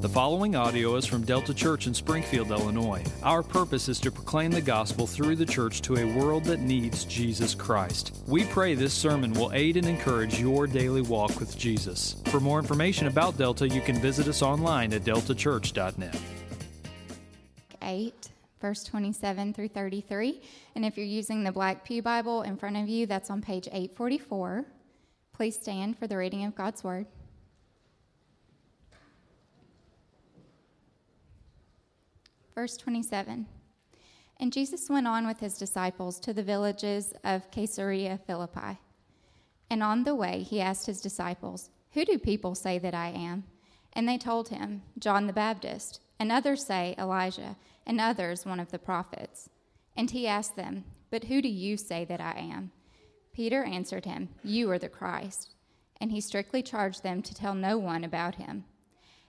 The following audio is from Delta Church in Springfield, Illinois. Our purpose is to proclaim the gospel through the church to a world that needs Jesus Christ. We pray this sermon will aid and encourage your daily walk with Jesus. For more information about Delta, you can visit us online at deltachurch.net. 8, verse 27 through 33. And if you're using the Black Pew Bible in front of you, that's on page 844. Please stand for the reading of God's Word. Verse 27 And Jesus went on with his disciples to the villages of Caesarea Philippi. And on the way, he asked his disciples, Who do people say that I am? And they told him, John the Baptist, and others say Elijah, and others one of the prophets. And he asked them, But who do you say that I am? Peter answered him, You are the Christ. And he strictly charged them to tell no one about him.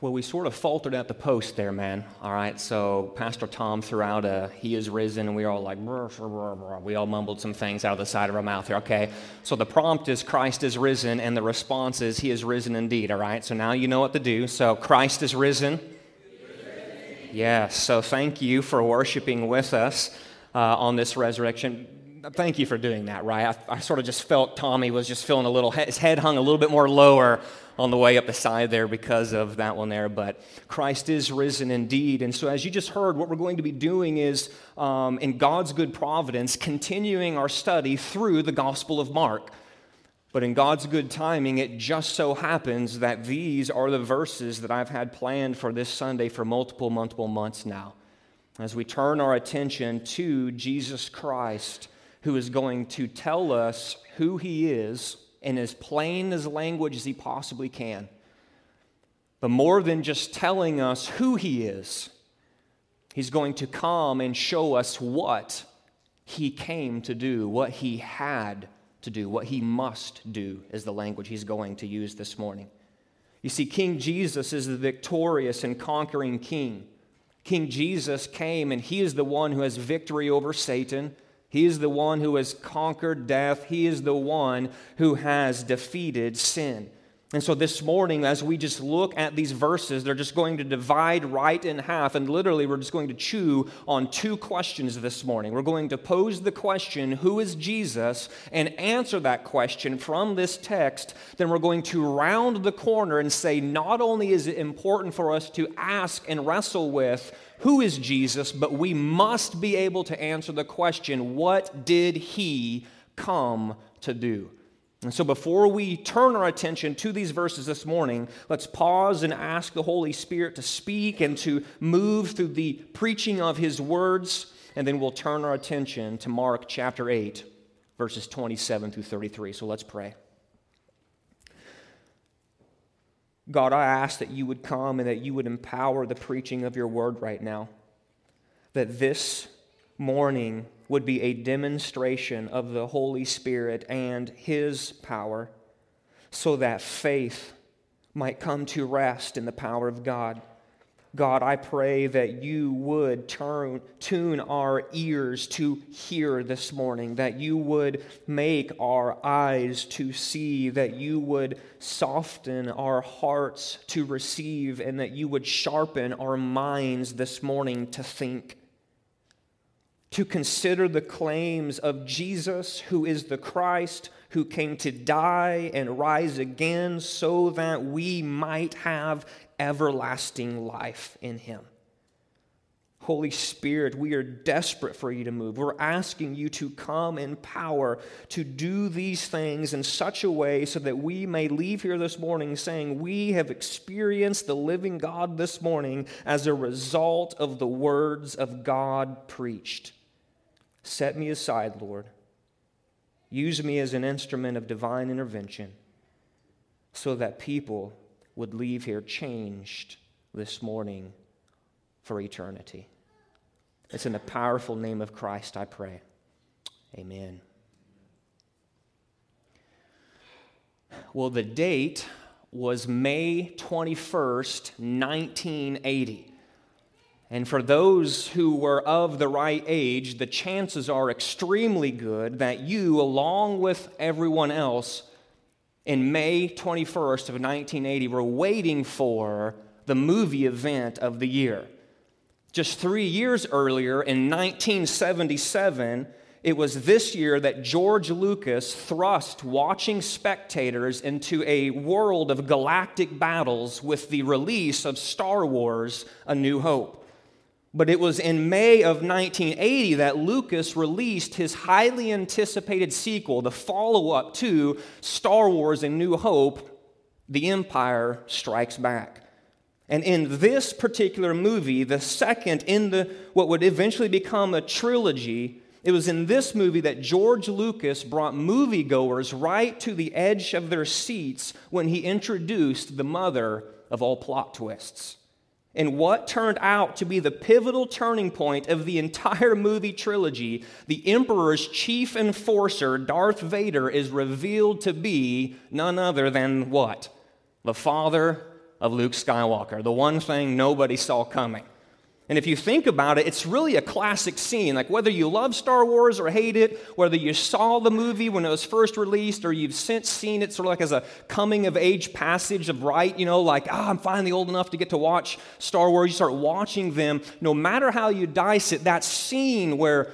Well, we sort of faltered at the post there, man. All right, so Pastor Tom threw out a "He is risen," and we all like, we all mumbled some things out of the side of our mouth here. Okay, so the prompt is "Christ is risen," and the response is "He is risen indeed." All right, so now you know what to do. So Christ is risen. Yes. So thank you for worshiping with us uh, on this resurrection thank you for doing that, right? I, I, sort of just felt Tommy was just feeling a little, his head hung a little bit more lower on the way up the side there because of that one there. But Christ is risen indeed. And so, as you just heard, what we're going to be doing is, um, in God's good providence, continuing our study through the Gospel of Mark. But in God's good timing, it just so happens that these are the verses that I've had planned for this Sunday for multiple, multiple months now. As we turn our attention to Jesus Christ who is going to tell us who he is in as plain as language as he possibly can. But more than just telling us who he is, he's going to come and show us what he came to do, what he had to do, what he must do, is the language he's going to use this morning. You see, King Jesus is the victorious and conquering king. King Jesus came, and he is the one who has victory over Satan he is the one who has conquered death. He is the one who has defeated sin. And so this morning, as we just look at these verses, they're just going to divide right in half. And literally, we're just going to chew on two questions this morning. We're going to pose the question, Who is Jesus? and answer that question from this text. Then we're going to round the corner and say, Not only is it important for us to ask and wrestle with, who is Jesus, but we must be able to answer the question what did he come to do? And so, before we turn our attention to these verses this morning, let's pause and ask the Holy Spirit to speak and to move through the preaching of His words, and then we'll turn our attention to Mark chapter 8, verses 27 through 33. So, let's pray. God, I ask that you would come and that you would empower the preaching of your word right now. That this morning would be a demonstration of the Holy Spirit and His power, so that faith might come to rest in the power of God. God, I pray that you would turn, tune our ears to hear this morning, that you would make our eyes to see, that you would soften our hearts to receive, and that you would sharpen our minds this morning to think. To consider the claims of Jesus, who is the Christ, who came to die and rise again so that we might have everlasting life in him. Holy Spirit, we are desperate for you to move. We're asking you to come in power to do these things in such a way so that we may leave here this morning saying, We have experienced the living God this morning as a result of the words of God preached. Set me aside, Lord. Use me as an instrument of divine intervention so that people would leave here changed this morning for eternity. It's in the powerful name of Christ I pray. Amen. Well, the date was May 21st, 1980. And for those who were of the right age, the chances are extremely good that you, along with everyone else, in May 21st of 1980, were waiting for the movie event of the year. Just three years earlier, in 1977, it was this year that George Lucas thrust watching spectators into a world of galactic battles with the release of Star Wars A New Hope. But it was in May of 1980 that Lucas released his highly anticipated sequel, the follow up to Star Wars A New Hope The Empire Strikes Back. And in this particular movie, the second in the what would eventually become a trilogy, it was in this movie that George Lucas brought moviegoers right to the edge of their seats when he introduced the mother of all plot twists. And what turned out to be the pivotal turning point of the entire movie trilogy, the Emperor's chief enforcer, Darth Vader, is revealed to be none other than what? The father of Luke Skywalker, the one thing nobody saw coming. And if you think about it, it's really a classic scene. Like whether you love Star Wars or hate it, whether you saw the movie when it was first released or you've since seen it sort of like as a coming of age passage of right, you know, like, ah, oh, I'm finally old enough to get to watch Star Wars. You start watching them. No matter how you dice it, that scene where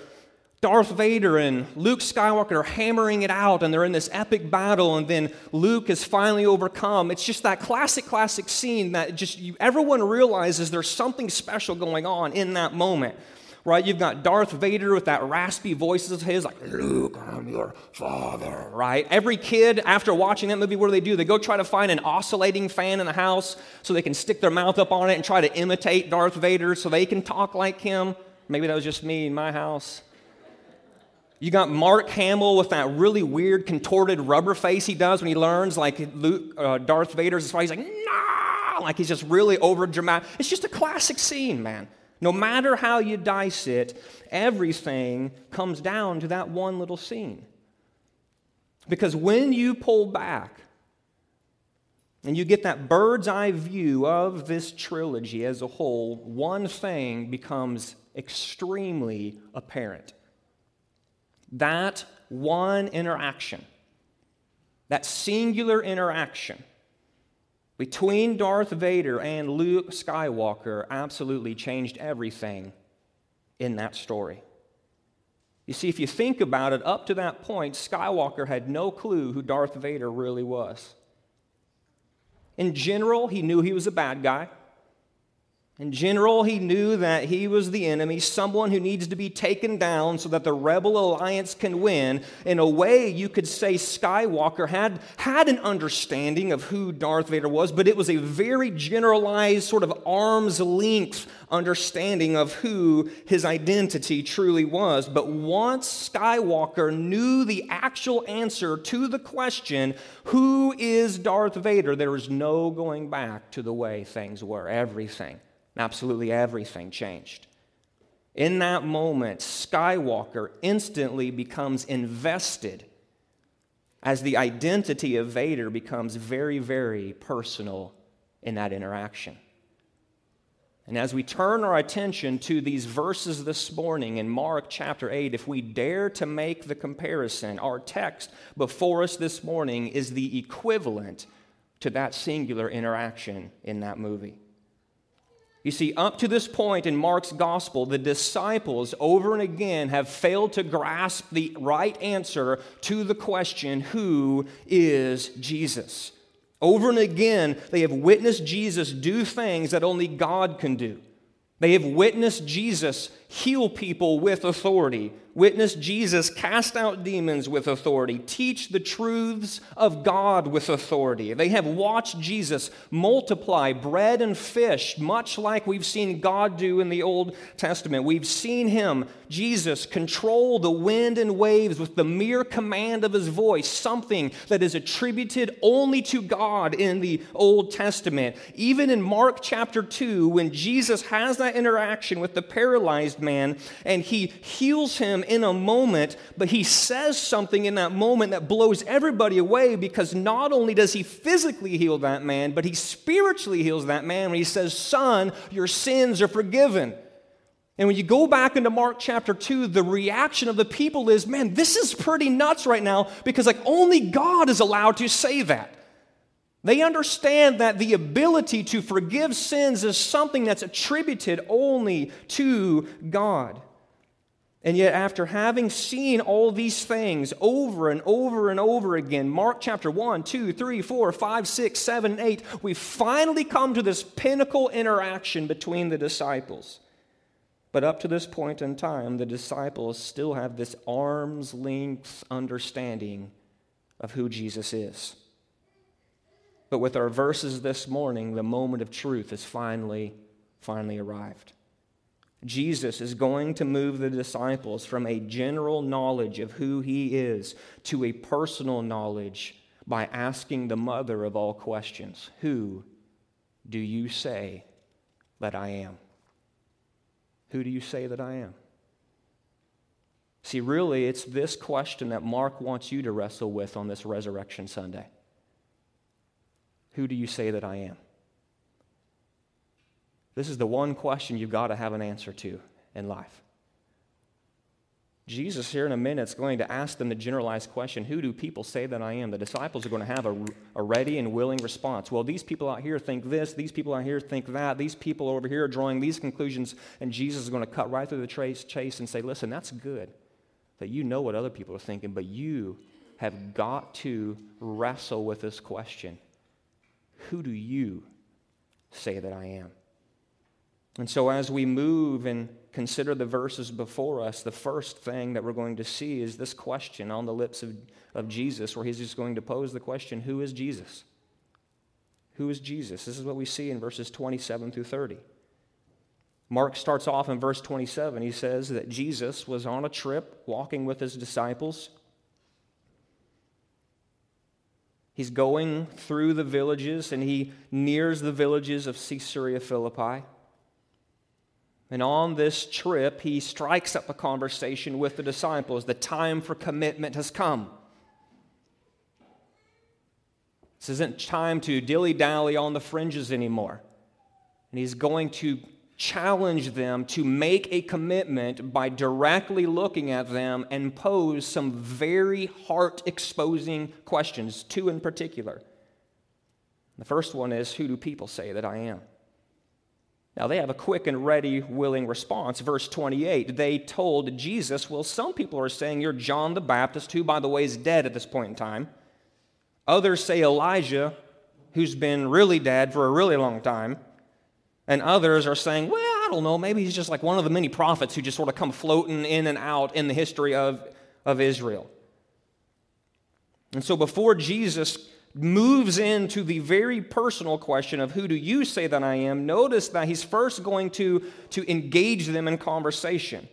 Darth Vader and Luke Skywalker are hammering it out, and they're in this epic battle, and then Luke is finally overcome. It's just that classic, classic scene that just you, everyone realizes there's something special going on in that moment, right? You've got Darth Vader with that raspy voice of his, like, Luke, I'm your father, right? Every kid, after watching that movie, what do they do? They go try to find an oscillating fan in the house so they can stick their mouth up on it and try to imitate Darth Vader so they can talk like him. Maybe that was just me in my house. You got Mark Hamill with that really weird contorted rubber face he does when he learns, like Luke, uh, Darth Vader's. why he's like, nah, like he's just really over dramatic. It's just a classic scene, man. No matter how you dice it, everything comes down to that one little scene. Because when you pull back and you get that bird's eye view of this trilogy as a whole, one thing becomes extremely apparent. That one interaction, that singular interaction between Darth Vader and Luke Skywalker absolutely changed everything in that story. You see, if you think about it, up to that point, Skywalker had no clue who Darth Vader really was. In general, he knew he was a bad guy. In general, he knew that he was the enemy, someone who needs to be taken down so that the rebel alliance can win. In a way, you could say Skywalker had, had an understanding of who Darth Vader was, but it was a very generalized, sort of arm's length understanding of who his identity truly was. But once Skywalker knew the actual answer to the question, who is Darth Vader, there was no going back to the way things were. Everything Absolutely everything changed. In that moment, Skywalker instantly becomes invested as the identity of Vader becomes very, very personal in that interaction. And as we turn our attention to these verses this morning in Mark chapter 8, if we dare to make the comparison, our text before us this morning is the equivalent to that singular interaction in that movie. You see, up to this point in Mark's gospel, the disciples over and again have failed to grasp the right answer to the question, Who is Jesus? Over and again, they have witnessed Jesus do things that only God can do. They have witnessed Jesus heal people with authority, witnessed Jesus cast out demons with authority, teach the truths of God with authority. They have watched Jesus multiply bread and fish, much like we've seen God do in the Old Testament. We've seen him, Jesus, control the wind and waves with the mere command of his voice, something that is attributed only to God in the Old Testament. Even in Mark chapter 2, when Jesus has that interaction with the paralyzed man and he heals him in a moment, but he says something in that moment that blows everybody away because not only does he physically heal that man, but he spiritually heals that man when he says, Son, your sins are forgiven. And when you go back into Mark chapter 2, the reaction of the people is, man, this is pretty nuts right now because, like, only God is allowed to say that. They understand that the ability to forgive sins is something that's attributed only to God. And yet, after having seen all these things over and over and over again, Mark chapter 1, 2, 3, 4, 5, 6, 7, 8, we finally come to this pinnacle interaction between the disciples. But up to this point in time, the disciples still have this arm's length understanding of who Jesus is. But with our verses this morning, the moment of truth has finally, finally arrived. Jesus is going to move the disciples from a general knowledge of who he is to a personal knowledge by asking the mother of all questions Who do you say that I am? Who do you say that I am? See, really, it's this question that Mark wants you to wrestle with on this Resurrection Sunday. Who do you say that I am? This is the one question you've got to have an answer to in life. Jesus, here in a minute, is going to ask them the generalized question Who do people say that I am? The disciples are going to have a, a, ready and willing response. Well, these people out here think this, these people out here think that, these people over here are drawing these conclusions, and Jesus is going to cut right through the trace, chase and say, Listen, that's good that you know what other people are thinking, but you have got to wrestle with this question Who do you say that I am? And so, as we move and consider the verses before us, the first thing that we're going to see is this question on the lips of, of Jesus, where he's just going to pose the question Who is Jesus? Who is Jesus? This is what we see in verses 27 through 30. Mark starts off in verse 27. He says that Jesus was on a trip walking with his disciples. He's going through the villages and he nears the villages of Caesarea Philippi. And on this trip, he strikes up a conversation with the disciples. The time for commitment has come. This isn't time to dilly dally on the fringes anymore. And he's going to challenge them to make a commitment by directly looking at them and pose some very heart exposing questions, two in particular. The first one is Who do people say that I am? Now, they have a quick and ready, willing response. Verse 28, they told Jesus, Well, some people are saying you're John the Baptist, who, by the way, is dead at this point in time. Others say Elijah, who's been really dead for a really long time. And others are saying, Well, I don't know, maybe he's just like one of the many prophets who just sort of come floating in and out in the history of, of Israel. And so before Jesus moves into the very personal question of who do you say that I am, notice that he's first going to, to engage them in conversation.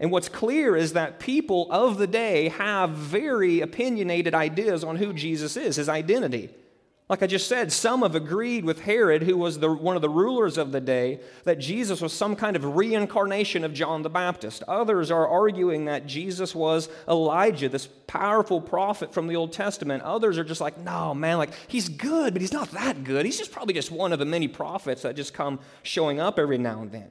And what's clear is that people of the day have very opinionated ideas on who Jesus is, his identity. Like I just said, some have agreed with Herod, who was the, one of the rulers of the day, that Jesus was some kind of reincarnation of John the Baptist. Others are arguing that Jesus was Elijah, this powerful prophet from the Old Testament. Others are just like, no, man, like he's good, but he's not that good. He's just probably just one of the many prophets that just come showing up every now and then.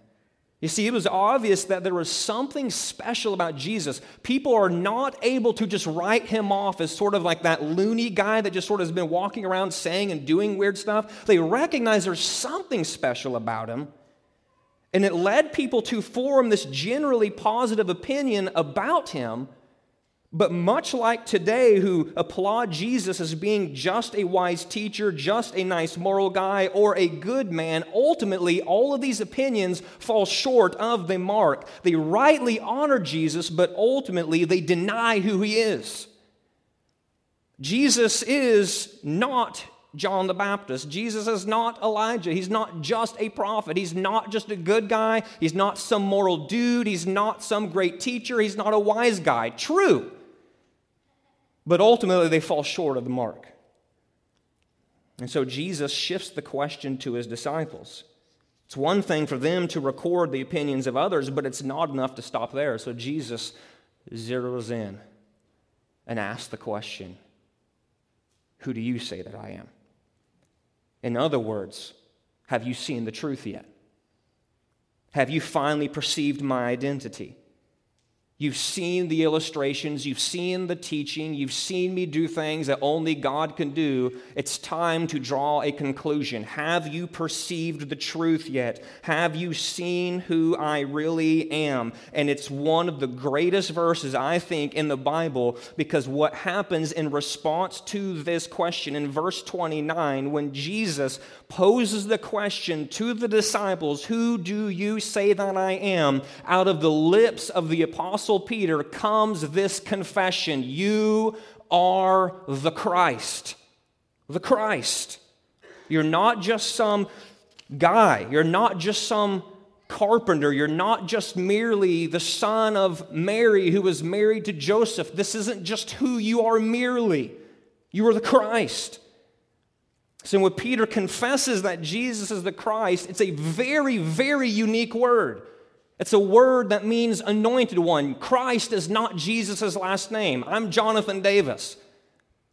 You see, it was obvious that there was something special about Jesus. People are not able to just write him off as sort of like that loony guy that just sort of has been walking around saying and doing weird stuff. They recognize there's something special about him. And it led people to form this generally positive opinion about him. But much like today, who applaud Jesus as being just a wise teacher, just a nice moral guy, or a good man, ultimately all of these opinions fall short of the mark. They rightly honor Jesus, but ultimately they deny who he is. Jesus is not John the Baptist. Jesus is not Elijah. He's not just a prophet. He's not just a good guy. He's not some moral dude. He's not some great teacher. He's not a wise guy. True. But ultimately, they fall short of the mark. And so Jesus shifts the question to his disciples. It's one thing for them to record the opinions of others, but it's not enough to stop there. So Jesus zeroes in and asks the question Who do you say that I am? In other words, have you seen the truth yet? Have you finally perceived my identity? You've seen the illustrations, you've seen the teaching, you've seen me do things that only God can do. It's time to draw a conclusion. Have you perceived the truth yet? Have you seen who I really am? And it's one of the greatest verses, I think, in the Bible because what happens in response to this question in verse 29, when Jesus poses the question to the disciples, Who do you say that I am? out of the lips of the apostle Apostle Peter comes this confession You are the Christ. The Christ. You're not just some guy, you're not just some carpenter, you're not just merely the son of Mary who was married to Joseph. This isn't just who you are merely. You are the Christ. So when Peter confesses that Jesus is the Christ, it's a very, very unique word. It's a word that means anointed one. Christ is not Jesus' last name. I'm Jonathan Davis.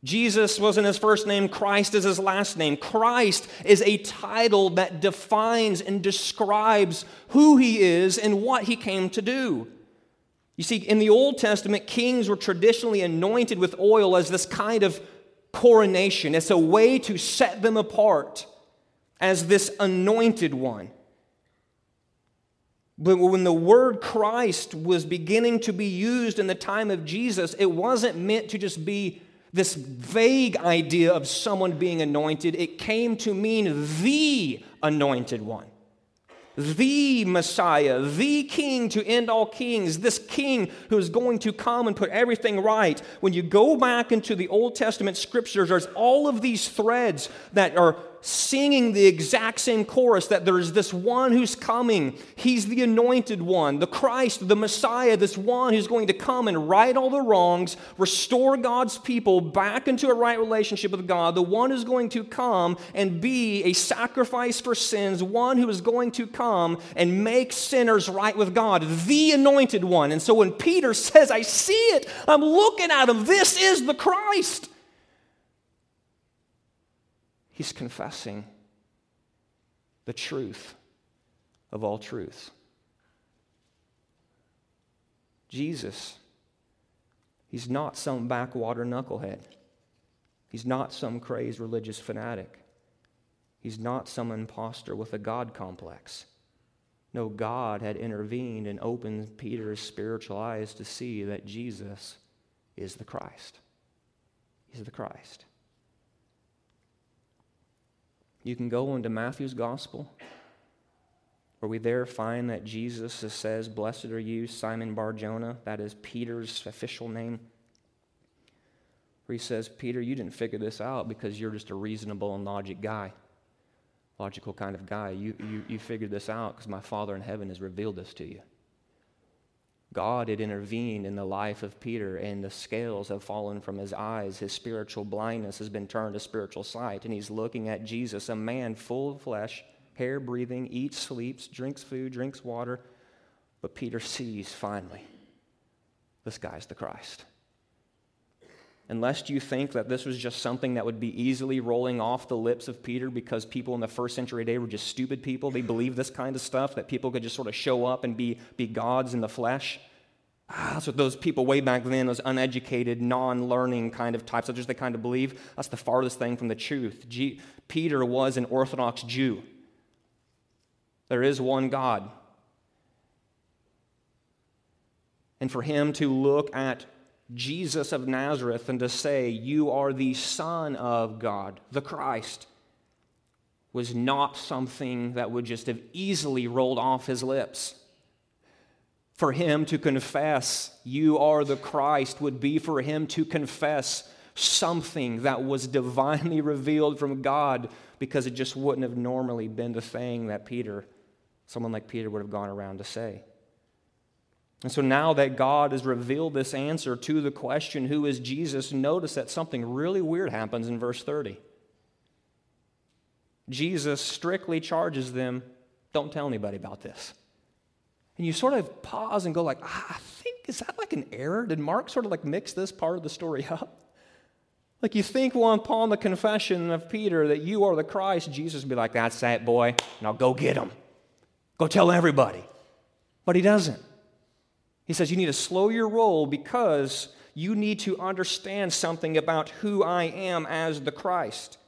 Jesus wasn't his first name, Christ is his last name. Christ is a title that defines and describes who he is and what he came to do. You see, in the Old Testament, kings were traditionally anointed with oil as this kind of coronation. It's a way to set them apart as this anointed one. But when the word Christ was beginning to be used in the time of Jesus, it wasn't meant to just be this vague idea of someone being anointed. It came to mean the anointed one the Messiah, the King to end all kings, this King who is going to come and put everything right. When you go back into the Old Testament scriptures, there's all of these threads that are singing the exact same chorus that there's this one who's coming. He's the anointed one, the Christ, the Messiah, this one who's going to come and right all the wrongs, restore God's people back into a right relationship with God, the one who's going to come and be a sacrifice for sins, one who is going to come and make sinners right with God, the anointed one. And so when Peter says, I see it, I'm looking at him, this is the Christ. He's confessing the truth of all truths. Jesus, he's not some backwater knucklehead. He's not some crazed religious fanatic. He's not some impostor with a God complex. No, God had intervened and opened Peter's spiritual eyes to see that Jesus is the Christ. He's the Christ. You can go into Matthew's gospel, where we there find that Jesus says, Blessed are you, Simon Bar Jonah. That is Peter's official name. Where he says, Peter, you didn't figure this out because you're just a reasonable and logic guy, logical kind of guy. You, you, you figured this out because my Father in heaven has revealed this to you. God had intervened in the life of Peter, and the scales have fallen from his eyes. His spiritual blindness has been turned to spiritual sight, and he's looking at Jesus, a man full of flesh, hair breathing, eats, sleeps, drinks food, drinks water. But Peter sees finally this guy's the Christ. Unless you think that this was just something that would be easily rolling off the lips of Peter because people in the first century day were just stupid people. They believed this kind of stuff, that people could just sort of show up and be, be gods in the flesh. Ah, that's what those people way back then, those uneducated, non learning kind of types, that's just they kind of believe. That's the farthest thing from the truth. G- Peter was an Orthodox Jew. There is one God. And for him to look at Jesus of Nazareth and to say, You are the Son of God, the Christ, was not something that would just have easily rolled off his lips. For him to confess, You are the Christ, would be for him to confess something that was divinely revealed from God because it just wouldn't have normally been the thing that Peter, someone like Peter, would have gone around to say. And so now that God has revealed this answer to the question, Who is Jesus? notice that something really weird happens in verse 30. Jesus strictly charges them, Don't tell anybody about this. And you sort of pause and go, like, I think, is that like an error? Did Mark sort of like mix this part of the story up? Like you think, well, upon the confession of Peter that you are the Christ, Jesus would be like, That's that boy. Now go get him. Go tell everybody. But he doesn't. He says you need to slow your roll because you need to understand something about who I am as the Christ.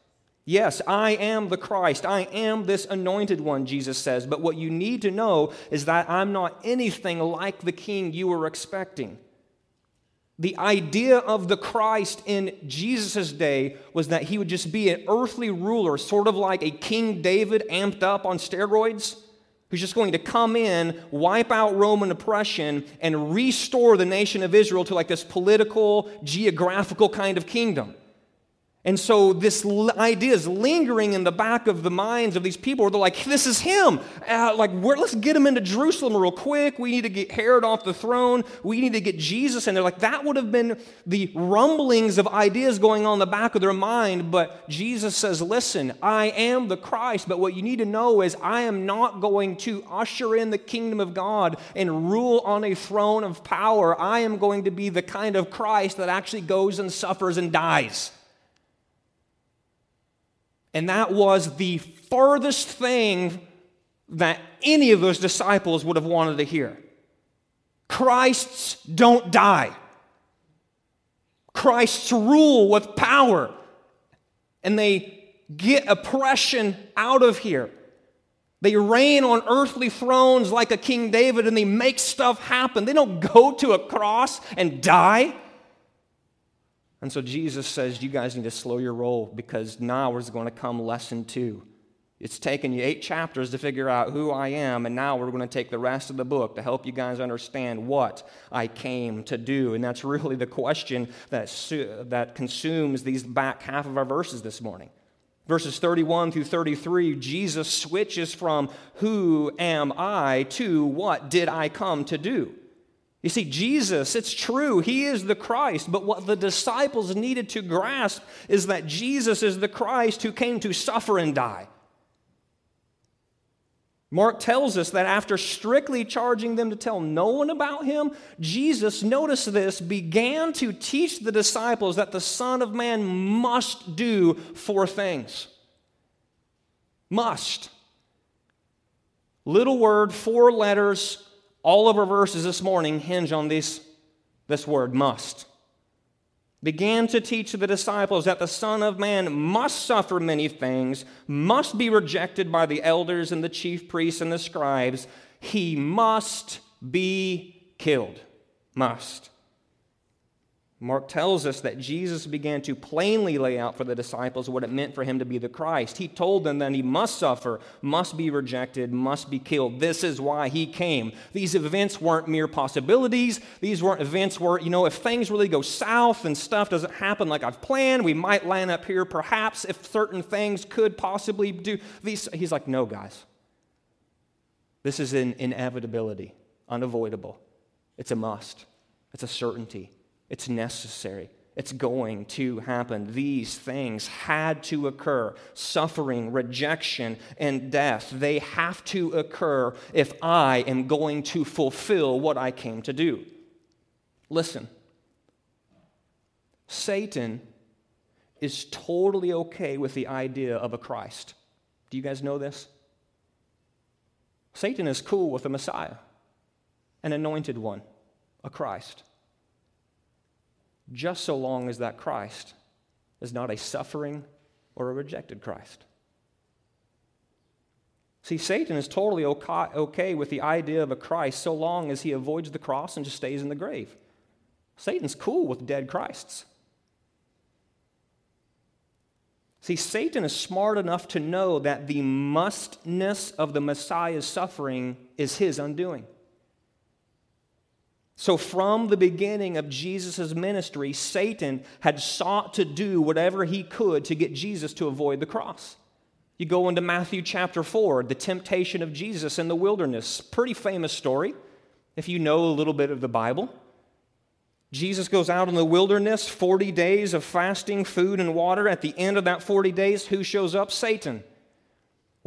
Yes, I am the Christ. I am this anointed one, Jesus says. But what you need to know is that I'm not anything like the king you were expecting. The idea of the Christ in Jesus' day was that he would just be an earthly ruler, sort of like a King David amped up on steroids who's just going to come in, wipe out Roman oppression, and restore the nation of Israel to like this political, geographical kind of kingdom. And so this idea is lingering in the back of the minds of these people where they're like, this is him. Uh, like, let's get him into Jerusalem real quick. We need to get Herod off the throne. We need to get Jesus. And they're like, that would have been the rumblings of ideas going on in the back of their mind. But Jesus says, listen, I am the Christ. But what you need to know is I am not going to usher in the kingdom of God and rule on a throne of power. I am going to be the kind of Christ that actually goes and suffers and dies. And that was the farthest thing that any of those disciples would have wanted to hear. Christ's don't die. Christ's rule with power. And they get oppression out of here. They reign on earthly thrones like a King David and they make stuff happen. They don't go to a cross and die. And so Jesus says, You guys need to slow your roll because now is going to come lesson two. It's taken you eight chapters to figure out who I am, and now we're going to take the rest of the book to help you guys understand what I came to do. And that's really the question that, su- that consumes these back half of our verses this morning. Verses 31 through 33, Jesus switches from who am I to what did I come to do. You see, Jesus, it's true, he is the Christ, but what the disciples needed to grasp is that Jesus is the Christ who came to suffer and die. Mark tells us that after strictly charging them to tell no one about him, Jesus, notice this, began to teach the disciples that the Son of Man must do four things. Must. Little word, four letters, all of our verses this morning hinge on this, this word, must. Began to teach the disciples that the Son of Man must suffer many things, must be rejected by the elders and the chief priests and the scribes. He must be killed. Must. Mark tells us that Jesus began to plainly lay out for the disciples what it meant for him to be the Christ. He told them that he must suffer, must be rejected, must be killed. This is why he came. These events weren't mere possibilities. These weren't events where, you know, if things really go south and stuff doesn't happen like I've planned, we might land up here perhaps if certain things could possibly do these. He's like, no, guys. This is an inevitability, unavoidable. It's a must, it's a certainty. It's necessary. It's going to happen. These things had to occur suffering, rejection, and death. They have to occur if I am going to fulfill what I came to do. Listen, Satan is totally okay with the idea of a Christ. Do you guys know this? Satan is cool with a Messiah, an anointed one, a Christ just so long as that Christ is not a suffering or a rejected Christ. See, Satan is totally okay with the idea of a Christ so long as he avoids the cross and just stays in the grave. Satan's cool with dead Christs. See, Satan is smart enough to know that the mustness of the Messiah's suffering is his undoing. So, from the beginning of Jesus' ministry, Satan had sought to do whatever he could to get Jesus to avoid the cross. You go into Matthew chapter 4, the temptation of Jesus in the wilderness. Pretty famous story if you know a little bit of the Bible. Jesus goes out in the wilderness, 40 days of fasting, food, and water. At the end of that 40 days, who shows up? Satan.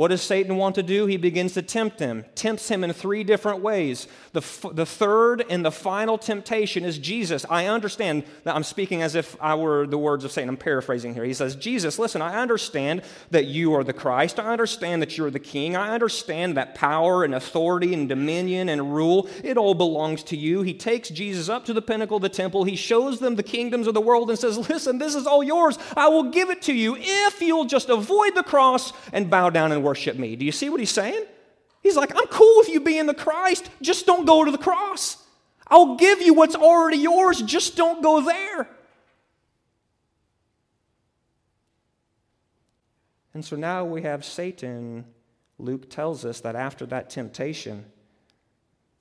What does Satan want to do? He begins to tempt him, tempts him in three different ways. The, f- the third and the final temptation is Jesus. I understand that I'm speaking as if I were the words of Satan. I'm paraphrasing here. He says, Jesus, listen, I understand that you are the Christ. I understand that you're the king. I understand that power and authority and dominion and rule, it all belongs to you. He takes Jesus up to the pinnacle of the temple. He shows them the kingdoms of the world and says, Listen, this is all yours. I will give it to you if you'll just avoid the cross and bow down and and worship me. Do you see what he's saying? He's like, I'm cool with you being the Christ, just don't go to the cross. I'll give you what's already yours, just don't go there. And so now we have Satan. Luke tells us that after that temptation,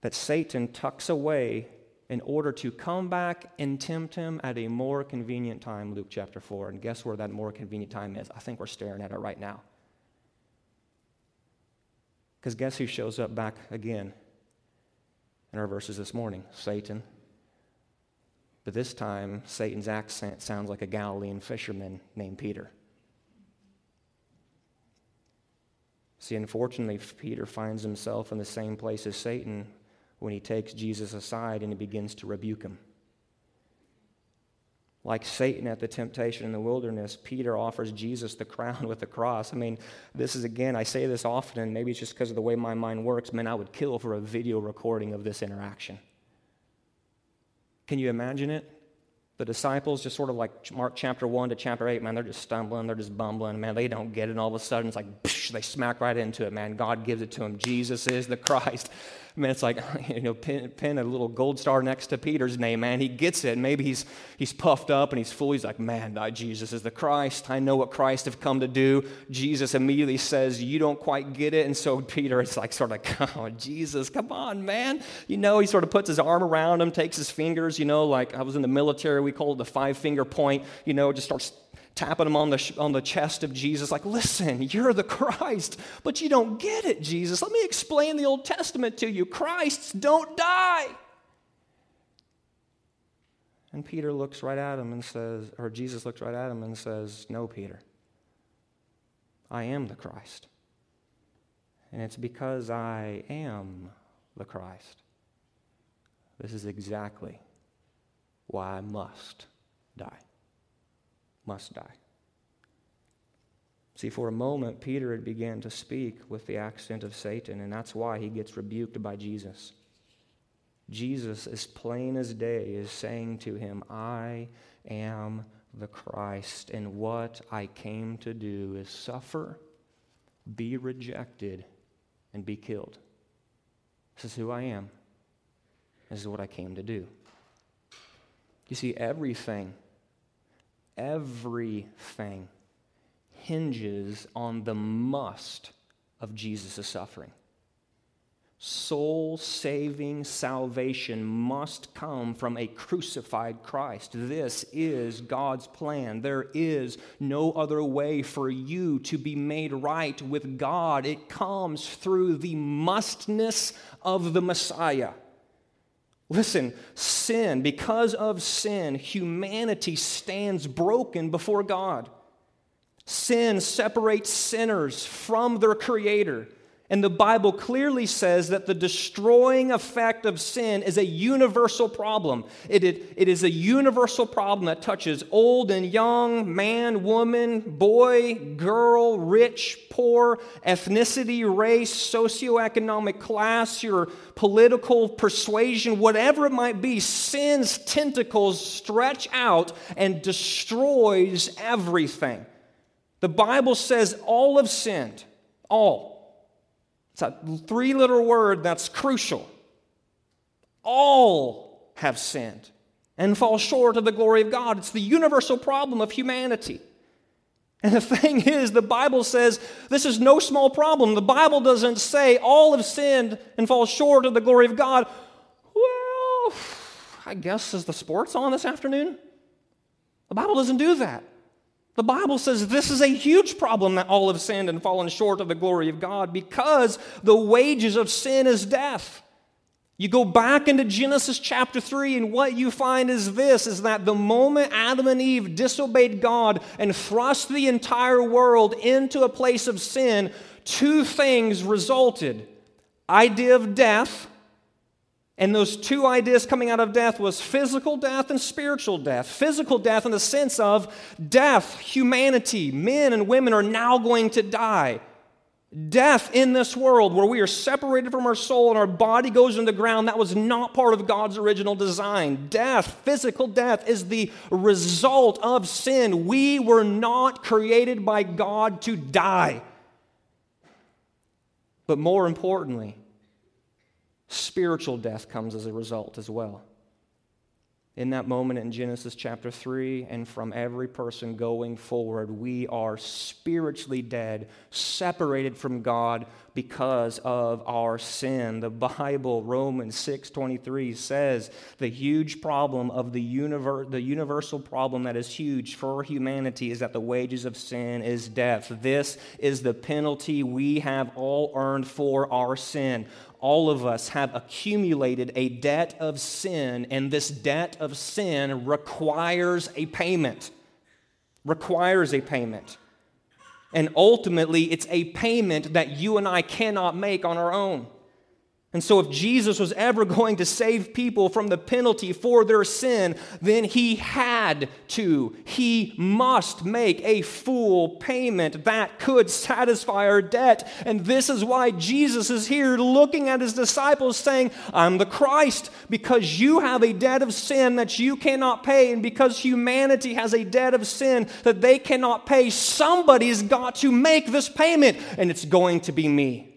that Satan tucks away in order to come back and tempt him at a more convenient time, Luke chapter 4. And guess where that more convenient time is? I think we're staring at it right now. Because guess who shows up back again in our verses this morning? Satan. But this time, Satan's accent sounds like a Galilean fisherman named Peter. See, unfortunately, Peter finds himself in the same place as Satan when he takes Jesus aside and he begins to rebuke him. Like Satan at the temptation in the wilderness, Peter offers Jesus the crown with the cross. I mean, this is again, I say this often, and maybe it's just because of the way my mind works. Man, I would kill for a video recording of this interaction. Can you imagine it? The disciples just sort of like Mark chapter 1 to chapter 8, man, they're just stumbling, they're just bumbling, man, they don't get it. And all of a sudden, it's like, psh, they smack right into it, man. God gives it to them. Jesus is the Christ. Man, it's like, you know, pin, pin, a little gold star next to Peter's name, man. He gets it. Maybe he's, he's puffed up and he's full. He's like, man, Jesus is the Christ. I know what Christ have come to do. Jesus immediately says, you don't quite get it. And so Peter is like, sort of, oh, Jesus, come on, man. You know, he sort of puts his arm around him, takes his fingers, you know, like I was in the military, we call it the five finger point, you know, just starts tapping him on the, on the chest of Jesus, like, listen, you're the Christ, but you don't get it, Jesus. Let me explain the Old Testament to you. Christs don't die. And Peter looks right at him and says, or Jesus looks right at him and says, No, Peter, I am the Christ. And it's because I am the Christ. This is exactly why I must die must die. See, for a moment, Peter had began to speak with the accent of Satan, and that's why he gets rebuked by Jesus. Jesus, as plain as day, is saying to him, I am the Christ, and what I came to do is suffer, be rejected, and be killed. This is who I am. This is what I came to do. You see, everything everything hinges on the must of Jesus' suffering. Soul saving salvation must come from a crucified Christ. This is God's plan. There is no other way for you to be made right with God. It comes through the mustness of the Messiah. Listen, sin, because of sin, humanity stands broken before God. Sin separates sinners from their Creator. And the Bible clearly says that the destroying effect of sin is a universal problem. It, it, it is a universal problem that touches old and young, man, woman, boy, girl, rich, poor, ethnicity, race, socioeconomic class, your political persuasion, whatever it might be. Sin's tentacles stretch out and destroys everything. The Bible says all have sinned. All. It's a three letter word that's crucial. All have sinned and fall short of the glory of God. It's the universal problem of humanity. And the thing is, the Bible says this is no small problem. The Bible doesn't say all have sinned and fall short of the glory of God. Well, I guess is the sports on this afternoon? The Bible doesn't do that. The Bible says this is a huge problem that all have sinned and fallen short of the glory of God because the wages of sin is death. You go back into Genesis chapter 3 and what you find is this is that the moment Adam and Eve disobeyed God and thrust the entire world into a place of sin, two things resulted. Idea of death and those two ideas coming out of death was physical death and spiritual death. Physical death in the sense of death, humanity, men and women are now going to die. Death in this world where we are separated from our soul and our body goes in the ground, that was not part of God's original design. Death, physical death, is the result of sin. We were not created by God to die. But more importantly, spiritual death comes as a result as well in that moment in Genesis chapter 3, and from every person going forward, we are spiritually dead, separated from God because of our sin. The Bible, Romans 6:23 says the huge problem of the universe, the universal problem that is huge for humanity is that the wages of sin is death. This is the penalty we have all earned for our sin all of us have accumulated a debt of sin, and this debt of sin requires a payment. Requires a payment. And ultimately, it's a payment that you and I cannot make on our own. And so, if Jesus was ever going to save people from the penalty for their sin, then he had to, he must make a full payment that could satisfy our debt. And this is why Jesus is here looking at his disciples saying, I'm the Christ, because you have a debt of sin that you cannot pay, and because humanity has a debt of sin that they cannot pay, somebody's got to make this payment, and it's going to be me.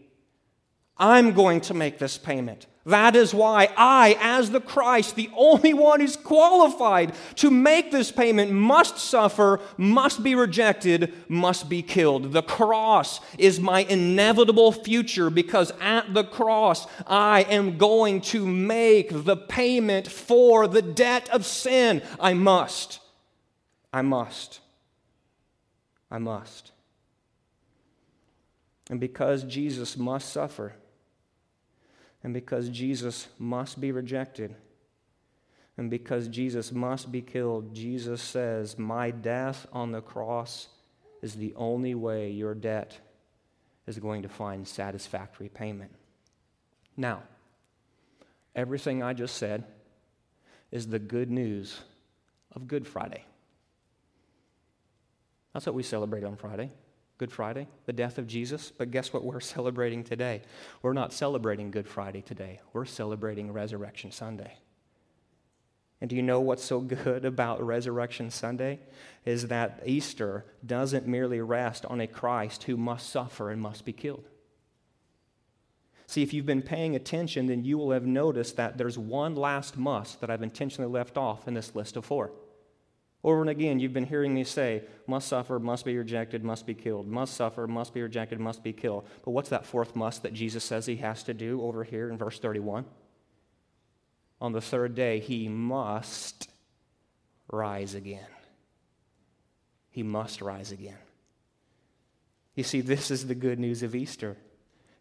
I'm going to make this payment. That is why I, as the Christ, the only one who's qualified to make this payment, must suffer, must be rejected, must be killed. The cross is my inevitable future because at the cross I am going to make the payment for the debt of sin. I must. I must. I must. And because Jesus must suffer, and because Jesus must be rejected, and because Jesus must be killed, Jesus says, My death on the cross is the only way your debt is going to find satisfactory payment. Now, everything I just said is the good news of Good Friday. That's what we celebrate on Friday. Good Friday, the death of Jesus. But guess what we're celebrating today? We're not celebrating Good Friday today, we're celebrating Resurrection Sunday. And do you know what's so good about Resurrection Sunday? Is that Easter doesn't merely rest on a Christ who must suffer and must be killed. See, if you've been paying attention, then you will have noticed that there's one last must that I've intentionally left off in this list of four. Over and again, you've been hearing me say, must suffer, must be rejected, must be killed. Must suffer, must be rejected, must be killed. But what's that fourth must that Jesus says he has to do over here in verse 31? On the third day, he must rise again. He must rise again. You see, this is the good news of Easter.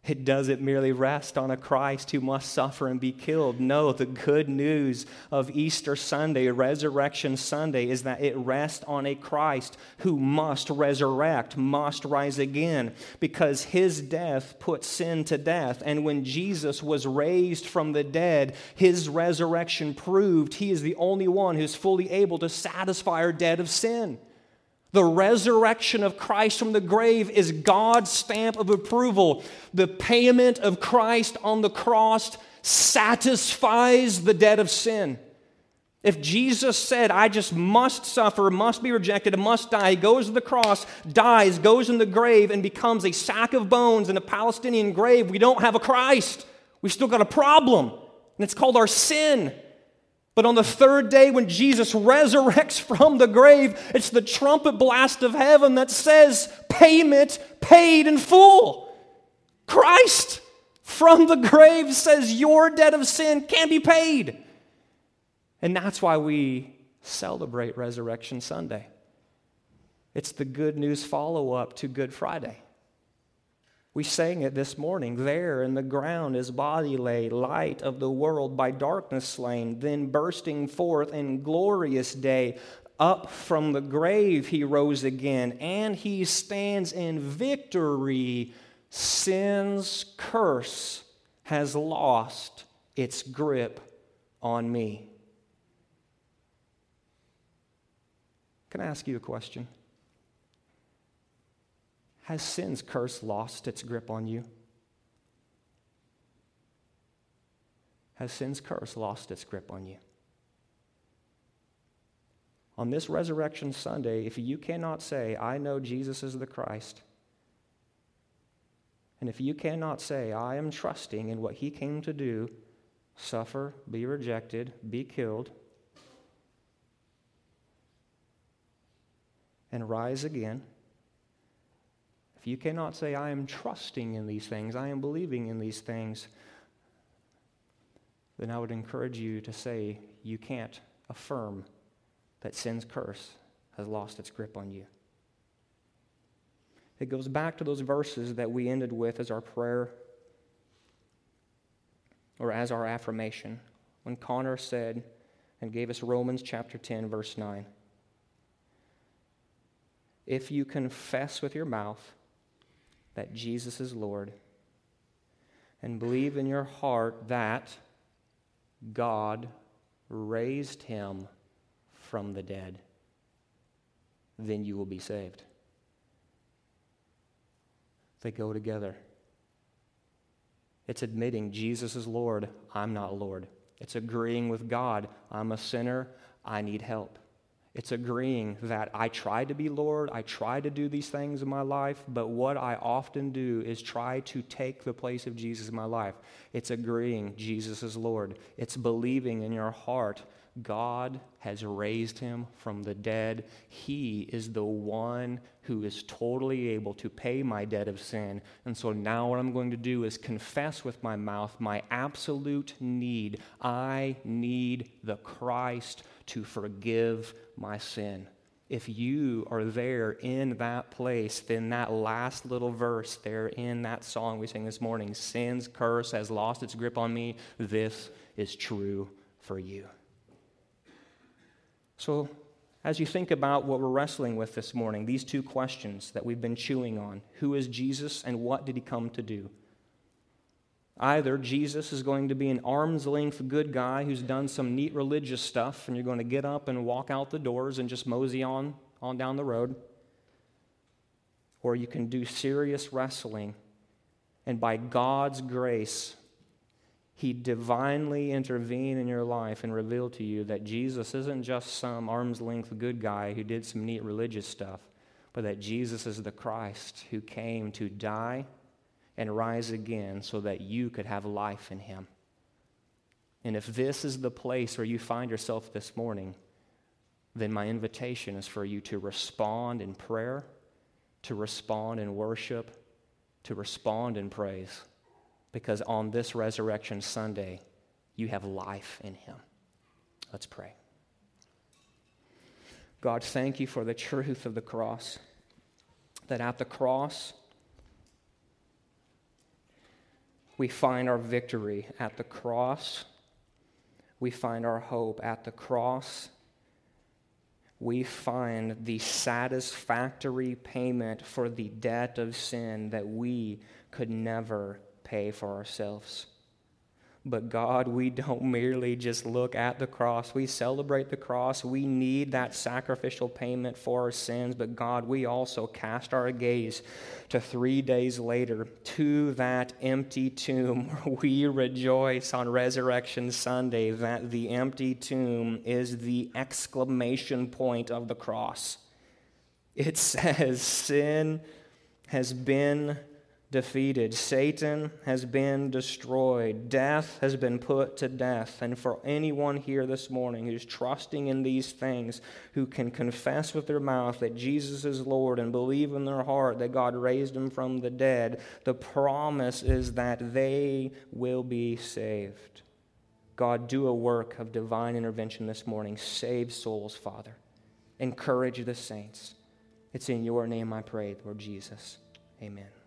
It doesn't merely rest on a Christ who must suffer and be killed. No, the good news of Easter Sunday, Resurrection Sunday, is that it rests on a Christ who must resurrect, must rise again, because his death put sin to death. And when Jesus was raised from the dead, his resurrection proved he is the only one who's fully able to satisfy our debt of sin. The resurrection of Christ from the grave is God's stamp of approval. The payment of Christ on the cross satisfies the debt of sin. If Jesus said, I just must suffer, must be rejected, must die, he goes to the cross, dies, goes in the grave, and becomes a sack of bones in a Palestinian grave, we don't have a Christ. We've still got a problem, and it's called our sin. But on the third day, when Jesus resurrects from the grave, it's the trumpet blast of heaven that says, Payment paid in full. Christ from the grave says, Your debt of sin can be paid. And that's why we celebrate Resurrection Sunday. It's the good news follow up to Good Friday. We sang it this morning. There in the ground his body lay, light of the world by darkness slain, then bursting forth in glorious day. Up from the grave he rose again, and he stands in victory. Sin's curse has lost its grip on me. Can I ask you a question? Has sin's curse lost its grip on you? Has sin's curse lost its grip on you? On this Resurrection Sunday, if you cannot say, I know Jesus is the Christ, and if you cannot say, I am trusting in what he came to do, suffer, be rejected, be killed, and rise again, if you cannot say, I am trusting in these things, I am believing in these things, then I would encourage you to say, you can't affirm that sin's curse has lost its grip on you. It goes back to those verses that we ended with as our prayer or as our affirmation when Connor said and gave us Romans chapter 10, verse 9. If you confess with your mouth that Jesus is Lord and believe in your heart that God raised him from the dead, then you will be saved. They go together. It's admitting Jesus is Lord, I'm not Lord. It's agreeing with God, I'm a sinner, I need help. It's agreeing that I try to be Lord, I try to do these things in my life, but what I often do is try to take the place of Jesus in my life. It's agreeing Jesus is Lord. It's believing in your heart God has raised him from the dead. He is the one who is totally able to pay my debt of sin. And so now what I'm going to do is confess with my mouth my absolute need. I need the Christ to forgive my sin. If you are there in that place, then that last little verse there in that song we sang this morning, sin's curse has lost its grip on me, this is true for you. So, as you think about what we're wrestling with this morning, these two questions that we've been chewing on who is Jesus and what did he come to do? Either Jesus is going to be an arm's length good guy who's done some neat religious stuff, and you're going to get up and walk out the doors and just mosey on, on down the road. Or you can do serious wrestling, and by God's grace, He divinely intervene in your life and reveal to you that Jesus isn't just some arm's length good guy who did some neat religious stuff, but that Jesus is the Christ who came to die and rise again so that you could have life in him. And if this is the place where you find yourself this morning, then my invitation is for you to respond in prayer, to respond in worship, to respond in praise. Because on this Resurrection Sunday, you have life in him. Let's pray. God, thank you for the truth of the cross. That at the cross, We find our victory at the cross. We find our hope at the cross. We find the satisfactory payment for the debt of sin that we could never pay for ourselves. But God, we don't merely just look at the cross. We celebrate the cross. We need that sacrificial payment for our sins. But God, we also cast our gaze to three days later to that empty tomb. We rejoice on Resurrection Sunday that the empty tomb is the exclamation point of the cross. It says, Sin has been defeated. Satan has been destroyed. Death has been put to death. And for anyone here this morning who's trusting in these things, who can confess with their mouth that Jesus is Lord and believe in their heart that God raised him from the dead, the promise is that they will be saved. God, do a work of divine intervention this morning. Save souls, Father. Encourage the saints. It's in your name I pray, Lord Jesus. Amen.